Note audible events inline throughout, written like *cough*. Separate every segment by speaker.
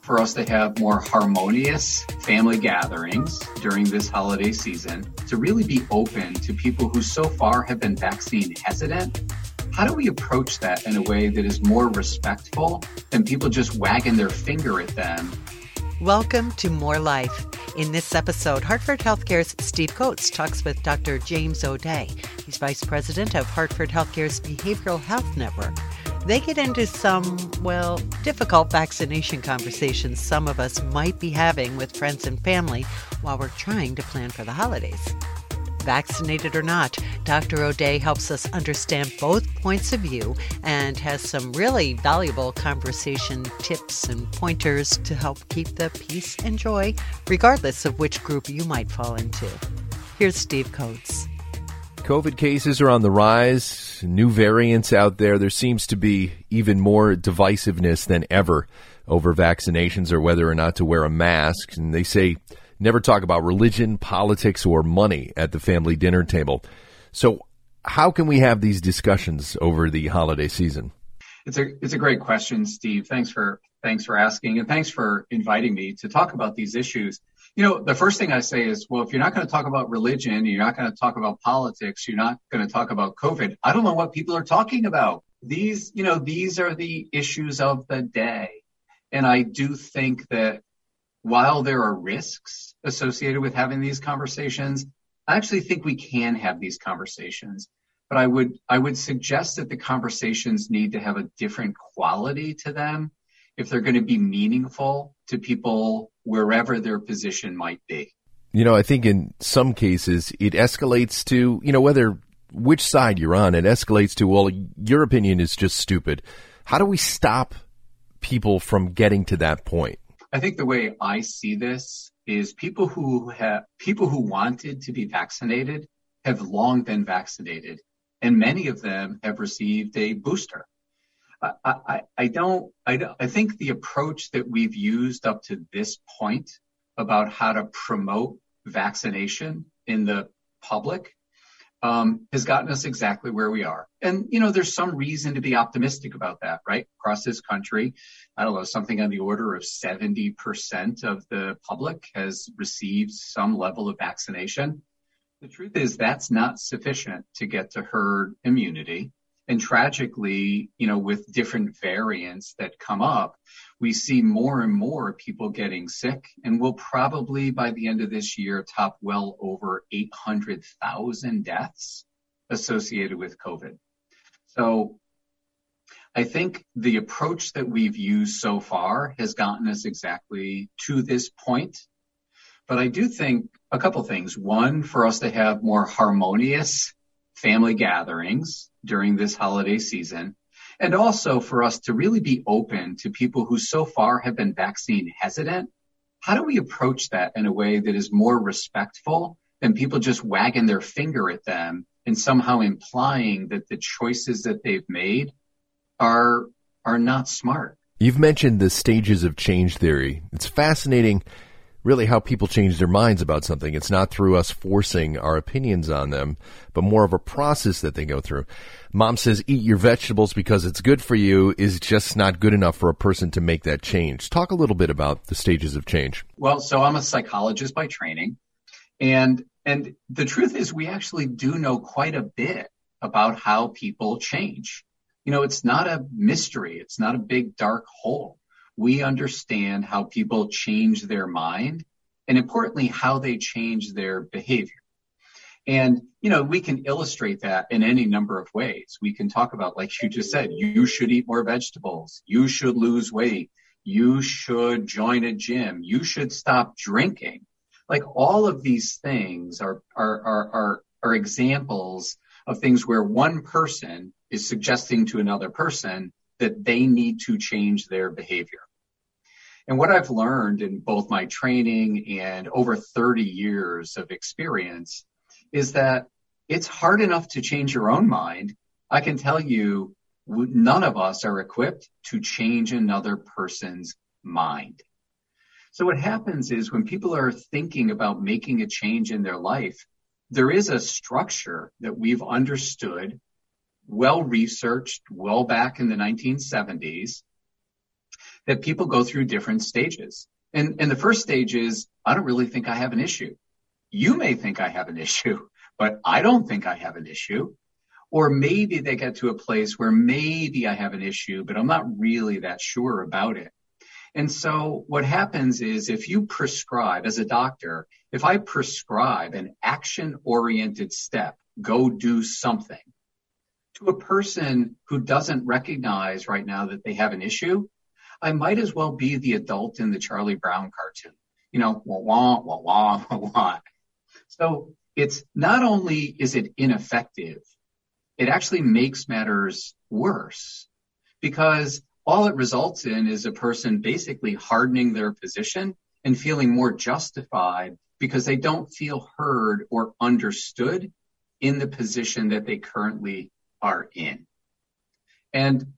Speaker 1: for us to have more harmonious family gatherings during this holiday season, to really be open to people who so far have been vaccine hesitant. How do we approach that in a way that is more respectful than people just wagging their finger at them?
Speaker 2: Welcome to More Life. In this episode, Hartford Healthcare's Steve Coates talks with Dr. James O'Dea. He's Vice President of Hartford Healthcare's Behavioral Health Network. They get into some, well, difficult vaccination conversations some of us might be having with friends and family while we're trying to plan for the holidays. Vaccinated or not, Dr. O'Dea helps us understand both points of view and has some really valuable conversation tips and pointers to help keep the peace and joy, regardless of which group you might fall into. Here's Steve Coates.
Speaker 3: COVID cases are on the rise, new variants out there. There seems to be even more divisiveness than ever over vaccinations or whether or not to wear a mask. And they say never talk about religion, politics, or money at the family dinner table. So, how can we have these discussions over the holiday season?
Speaker 1: It's a it's a great question, Steve. Thanks for thanks for asking and thanks for inviting me to talk about these issues. You know, the first thing I say is, well, if you're not going to talk about religion, you're not going to talk about politics, you're not going to talk about COVID, I don't know what people are talking about. These, you know, these are the issues of the day. And I do think that while there are risks associated with having these conversations, I actually think we can have these conversations. But I would, I would suggest that the conversations need to have a different quality to them if they're going to be meaningful to people wherever their position might be.
Speaker 3: You know, I think in some cases it escalates to, you know, whether which side you're on, it escalates to, well, your opinion is just stupid. How do we stop people from getting to that point?
Speaker 1: I think the way I see this is people who have people who wanted to be vaccinated have long been vaccinated, and many of them have received a booster. I, don't, I I think the approach that we've used up to this point about how to promote vaccination in the public um, has gotten us exactly where we are. And, you know, there's some reason to be optimistic about that, right? Across this country, I don't know, something on the order of 70% of the public has received some level of vaccination. The truth is that's not sufficient to get to herd immunity. And tragically, you know, with different variants that come up, we see more and more people getting sick and we'll probably by the end of this year top well over 800,000 deaths associated with COVID. So I think the approach that we've used so far has gotten us exactly to this point. But I do think a couple things. One, for us to have more harmonious family gatherings during this holiday season. And also for us to really be open to people who so far have been vaccine hesitant. How do we approach that in a way that is more respectful than people just wagging their finger at them and somehow implying that the choices that they've made are, are not smart?
Speaker 3: You've mentioned the stages of change theory. It's fascinating really how people change their minds about something. It's not through us forcing our opinions on them, but more of a process that they go through. Mom says eat your vegetables because it's good for you is just not good enough for a person to make that change. Talk a little bit about the stages of change.
Speaker 1: Well, so I'm a psychologist by training and and the truth is we actually do know quite a bit about how people change. You know, it's not a mystery. It's not a big dark hole we understand how people change their mind and importantly, how they change their behavior. And, you know, we can illustrate that in any number of ways. We can talk about, like you just said, you should eat more vegetables. You should lose weight. You should join a gym. You should stop drinking. Like all of these things are, are, are, are, are examples of things where one person is suggesting to another person that they need to change their behavior. And what I've learned in both my training and over 30 years of experience is that it's hard enough to change your own mind. I can tell you none of us are equipped to change another person's mind. So what happens is when people are thinking about making a change in their life, there is a structure that we've understood, well researched, well back in the 1970s that people go through different stages. And, and the first stage is, I don't really think I have an issue. You may think I have an issue, *laughs* but I don't think I have an issue. Or maybe they get to a place where maybe I have an issue, but I'm not really that sure about it. And so what happens is if you prescribe as a doctor, if I prescribe an action oriented step, go do something to a person who doesn't recognize right now that they have an issue, I might as well be the adult in the Charlie Brown cartoon. You know, wah, wah, wah, wah, wah. So it's not only is it ineffective, it actually makes matters worse because all it results in is a person basically hardening their position and feeling more justified because they don't feel heard or understood in the position that they currently are in. And,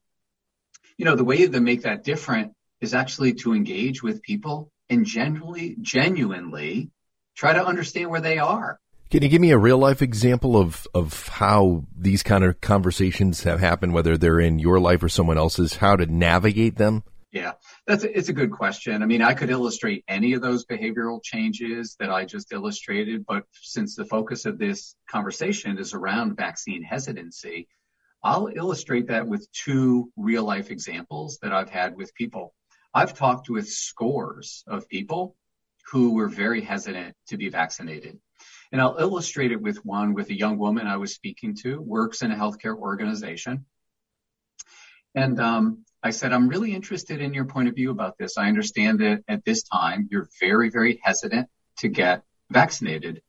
Speaker 1: you know, the way to make that different is actually to engage with people and generally, genuinely try to understand where they are
Speaker 3: can you give me a real life example of, of how these kind of conversations have happened, whether they're in your life or someone else's, how to navigate them?
Speaker 1: Yeah, that's a, it's a good question. I mean, I could illustrate any of those behavioral changes that I just illustrated, but since the focus of this conversation is around vaccine hesitancy, I'll illustrate that with two real life examples that I've had with people. I've talked with scores of people who were very hesitant to be vaccinated. And I'll illustrate it with one with a young woman I was speaking to, works in a healthcare organization. And um, I said, I'm really interested in your point of view about this. I understand that at this time you're very, very hesitant to get vaccinated.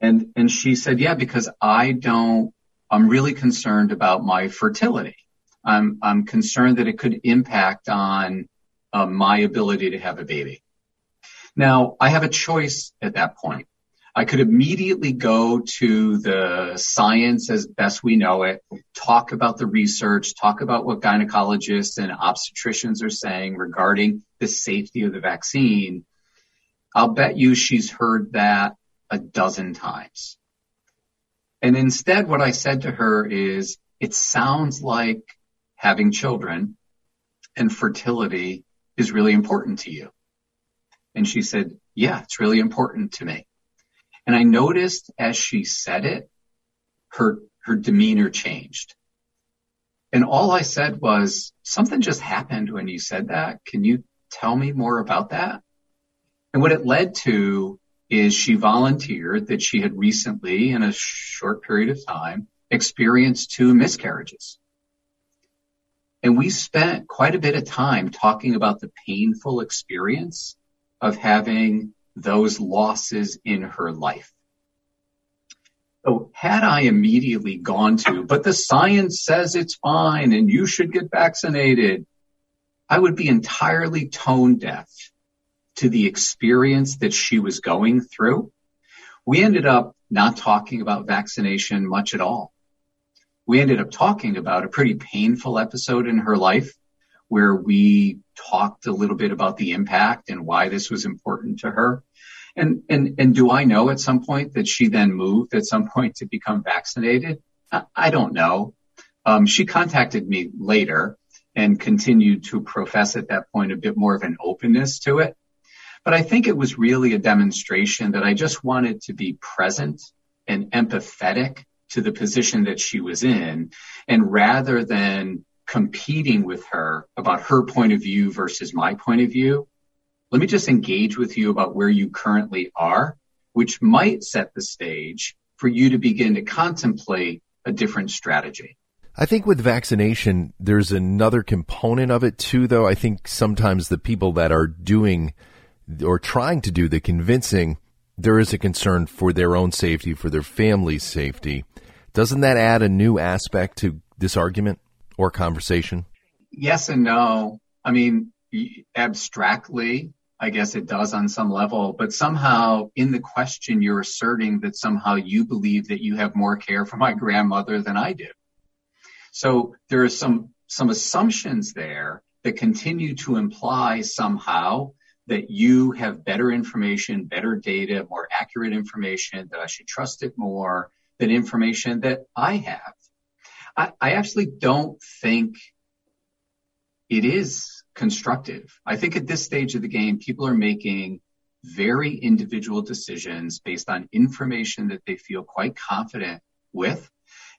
Speaker 1: And, and she said, yeah, because I don't, I'm really concerned about my fertility. I'm, I'm concerned that it could impact on uh, my ability to have a baby. Now I have a choice at that point. I could immediately go to the science as best we know it, talk about the research, talk about what gynecologists and obstetricians are saying regarding the safety of the vaccine. I'll bet you she's heard that a dozen times. And instead, what I said to her is, it sounds like having children and fertility is really important to you. And she said, yeah, it's really important to me. And I noticed as she said it, her, her demeanor changed. And all I said was, something just happened when you said that. Can you tell me more about that? And what it led to is she volunteered that she had recently, in a short period of time, experienced two miscarriages. And we spent quite a bit of time talking about the painful experience of having those losses in her life. So had I immediately gone to, but the science says it's fine and you should get vaccinated, I would be entirely tone deaf to the experience that she was going through. We ended up not talking about vaccination much at all. We ended up talking about a pretty painful episode in her life where we talked a little bit about the impact and why this was important to her. And, and, and do I know at some point that she then moved at some *laughs* point to become vaccinated? I, I don't know. Um, she contacted me later and continued to profess at that point a bit more of an openness to it. But I think it was really a demonstration that I just wanted to be present and empathetic to the position that she was in. And rather than competing with her about her point of view versus my point of view. Let me just engage with you about where you currently are, which might set the stage for you to begin to contemplate a different strategy.
Speaker 3: I think with vaccination, there's another component of it too, though. I think sometimes the people that are doing or trying to do the convincing, there is a concern for their own safety, for their family's safety. Doesn't that add a new aspect to this argument? or conversation?
Speaker 1: Yes and no. I mean, abstractly, I guess it does on some level, but somehow in the question, you're asserting that somehow you believe that you have more care for my grandmother than I do. So there are some, some assumptions there that continue to imply somehow that you have better information, better data, more accurate information, that I should trust it more than information that I have. I, I actually don't think it is constructive. I think at this stage of the game, people are making very individual decisions based on information that they feel quite confident with.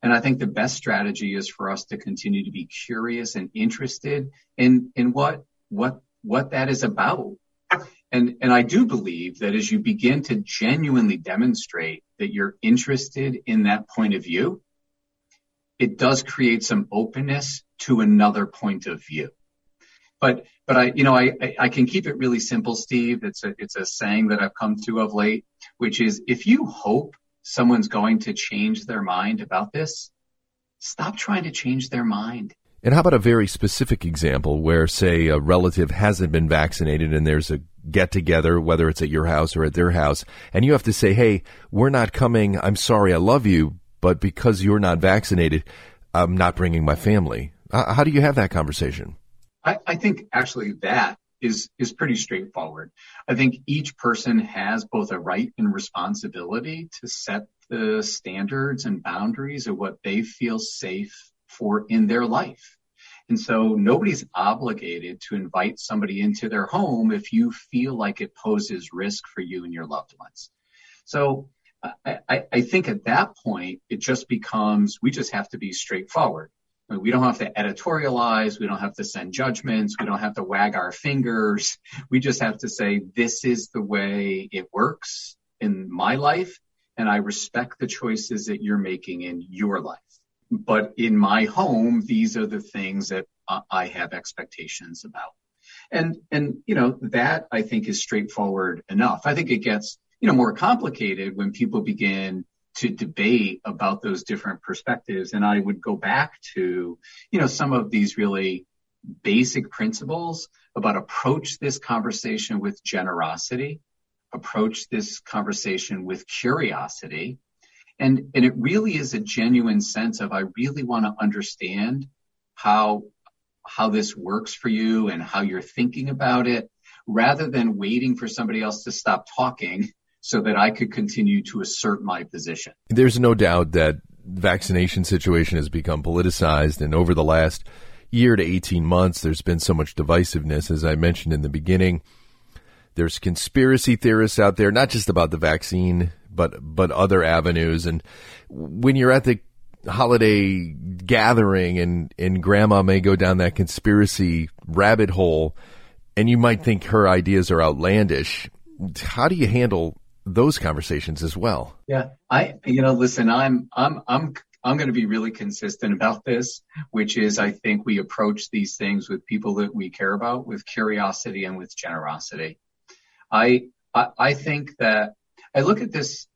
Speaker 1: And I think the best strategy is for us to continue to be curious and interested in, in what, what, what that is about. And, and I do believe that as you begin to genuinely demonstrate that you're interested in that point of view, it does create some openness to another point of view. But, but I, you know, I, I can keep it really simple, Steve. It's a, it's a saying that I've come to of late, which is if you hope someone's going to change their mind about this, stop trying to change their mind.
Speaker 3: And how about a very specific example where, say, a relative hasn't been vaccinated and there's a get together, whether it's at your house or at their house, and you have to say, hey, we're not coming. I'm sorry, I love you, but because you're not vaccinated, I'm not bringing my family. How do you have that conversation?
Speaker 1: I, I think actually that is is pretty straightforward. I think each person has both a right and responsibility to set the standards and boundaries of what they feel safe for in their life. And so nobody's obligated to invite somebody into their home if you feel like it poses risk for you and your loved ones. So I, I, I think at that point, it just becomes, we just have to be straightforward. We don't have to editorialize. We don't have to send judgments. We don't have to wag our fingers. We just have to say, this is the way it works in my life. And I respect the choices that you're making in your life. But in my home, these are the things that I have expectations about. And, and, you know, that I think is straightforward enough. I think it gets, you know, more complicated when people begin to debate about those different perspectives. And I would go back to, you know, some of these really basic principles about approach this conversation with generosity, approach this conversation with curiosity. And, and it really is a genuine sense of, I really want to understand how, how this works for you and how you're thinking about it rather than waiting for somebody else to stop talking so that I could continue to assert my position.
Speaker 3: There's no doubt that the vaccination situation has become politicized and over the last year to 18 months there's been so much divisiveness as I mentioned in the beginning. There's conspiracy theorists out there not just about the vaccine but but other avenues and when you're at the holiday gathering and and grandma may go down that conspiracy rabbit hole and you might think her ideas are outlandish how do you handle those conversations as well.
Speaker 1: Yeah, I you know listen, I'm I'm I'm I'm going to be really consistent about this, which is I think we approach these things with people that we care about with curiosity and with generosity. I I, I think that I look at this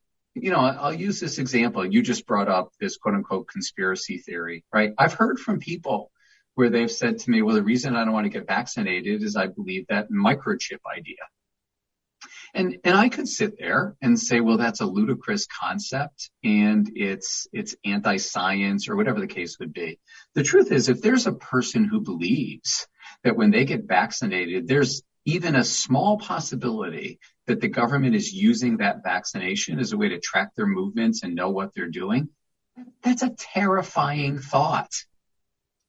Speaker 1: you know, I'll use this example. You just brought up this quote unquote conspiracy theory, right? I've heard from people where they've said to me, well, the reason I don't want to get vaccinated is I believe that microchip idea. And, and I could sit there and say, well, that's a ludicrous concept and it's, it's anti-science or whatever the case would be. The truth is, if there's a person who believes that when they get vaccinated, there's even a small possibility that the government is using that vaccination as a way to track their movements and know what they're doing, that's a terrifying thought.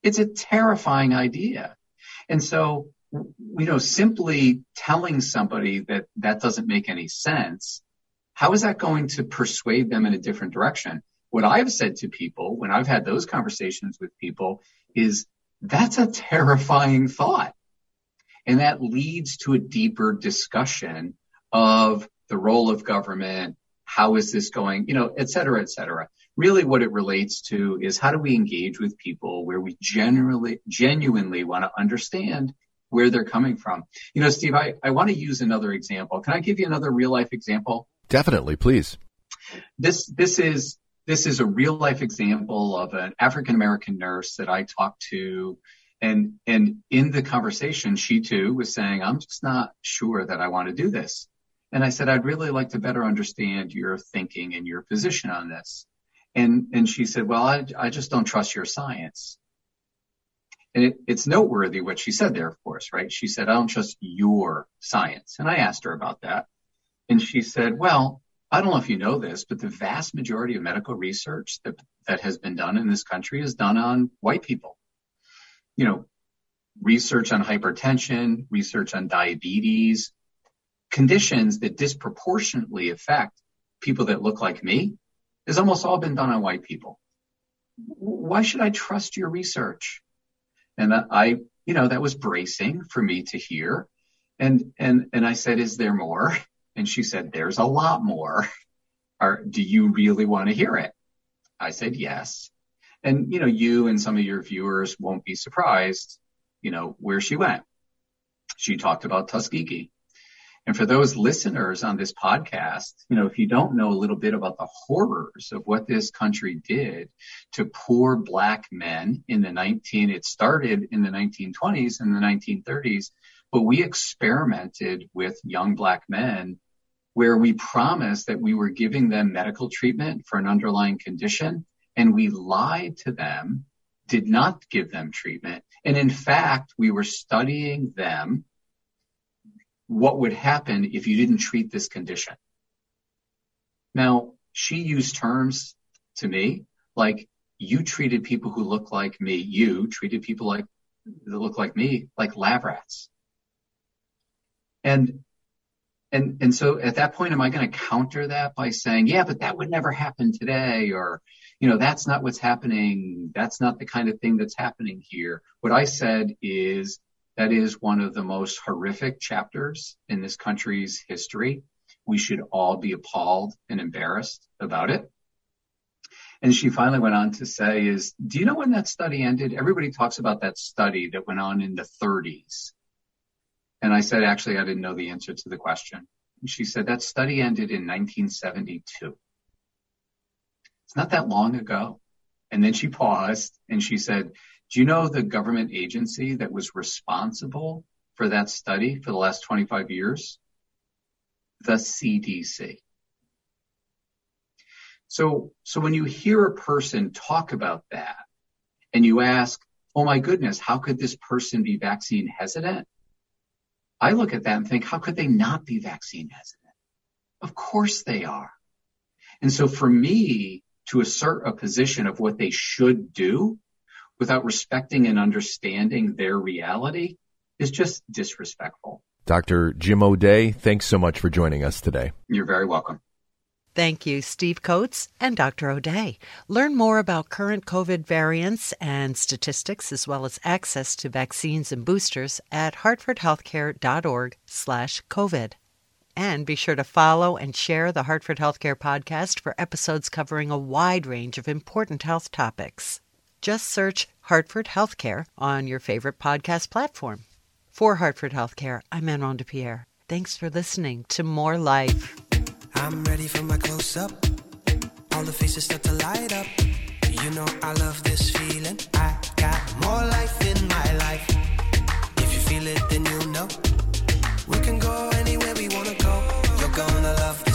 Speaker 1: It's a terrifying idea. And so you know, simply telling somebody that that doesn't make any sense, how is that going to persuade them in a different direction? What I've said to people when I've had those conversations with people is that's a terrifying thought. And that leads to a deeper discussion of the role of government. How is this going? You know, et cetera, et cetera. Really what it relates to is how do we engage with people where we generally, genuinely want to understand where they're coming from. You know, Steve, I, I want to use another example. Can I give you another real life example?
Speaker 3: Definitely, please.
Speaker 1: This, this is, this is a real life example of an African American nurse that I talked to. And, and in the conversation, she too was saying, I'm just not sure that I want to do this. And I said, I'd really like to better understand your thinking and your position on this. And, and she said, well, I, I just don't trust your science. And it, it's noteworthy what she said there, of course, right? She said, I don't trust your science. And I asked her about that. And she said, well, I don't know if you know this, but the vast majority of medical research that, that has been done in this country is done on white people. You know, research on hypertension, research on diabetes, conditions that disproportionately affect people that look like me has almost all been done on white people. Why should I trust your research? And I, you know, that was bracing for me to hear. And, and, and I said, is there more? And she said, there's a lot more. Are, do you really want to hear it? I said, yes. And, you know, you and some of your viewers won't be surprised, you know, where she went. She talked about Tuskegee. And for those listeners on this podcast, you know, if you don't know a little bit about the horrors of what this country did to poor black men in the 19, it started in the 1920s and the 1930s, but we experimented with young black men where we promised that we were giving them medical treatment for an underlying condition and we lied to them, did not give them treatment. And in fact, we were studying them what would happen if you didn't treat this condition. Now, she used terms to me like you treated people who look like me, you treated people like that look like me like lab rats. And and and so at that point am I going to counter that by saying, yeah, but that would never happen today or you know, that's not what's happening. That's not the kind of thing that's happening here. What I said is that is one of the most horrific chapters in this country's history. We should all be appalled and embarrassed about it. And she finally went on to say is, do you know when that study ended? Everybody talks about that study that went on in the 30s. And I said, actually, I didn't know the answer to the question. And she said that study ended in 1972. It's not that long ago. And then she paused and she said, do you know the government agency that was responsible for that study for the last 25 years? The CDC. So, so when you hear a person talk about that and you ask, oh my goodness, how could this person be vaccine hesitant? I look at that and think, how could they not be vaccine hesitant? Of course they are. And so for me to assert a position of what they should do without respecting and understanding their reality is just disrespectful.
Speaker 3: Dr. Jim O'Dea, thanks so much for joining us today.
Speaker 1: You're very welcome.
Speaker 2: Thank you, Steve Coates and Dr. O'Dea. Learn more about current COVID variants and statistics, as well as access to vaccines and boosters at hartfordhealthcare.org/covid. And be sure to follow and share the Hartford Healthcare podcast for episodes covering a wide range of important health topics. Just search Hartford Healthcare on your favorite podcast platform. For Hartford Healthcare, I'm Manon DePierre. Thanks for listening to More Life.
Speaker 4: I'm ready for my close up. All the faces start to light up. You know I love this feeling. I got more life in my life. If you feel it, then you know. We can go anywhere we wanna go. You're gonna love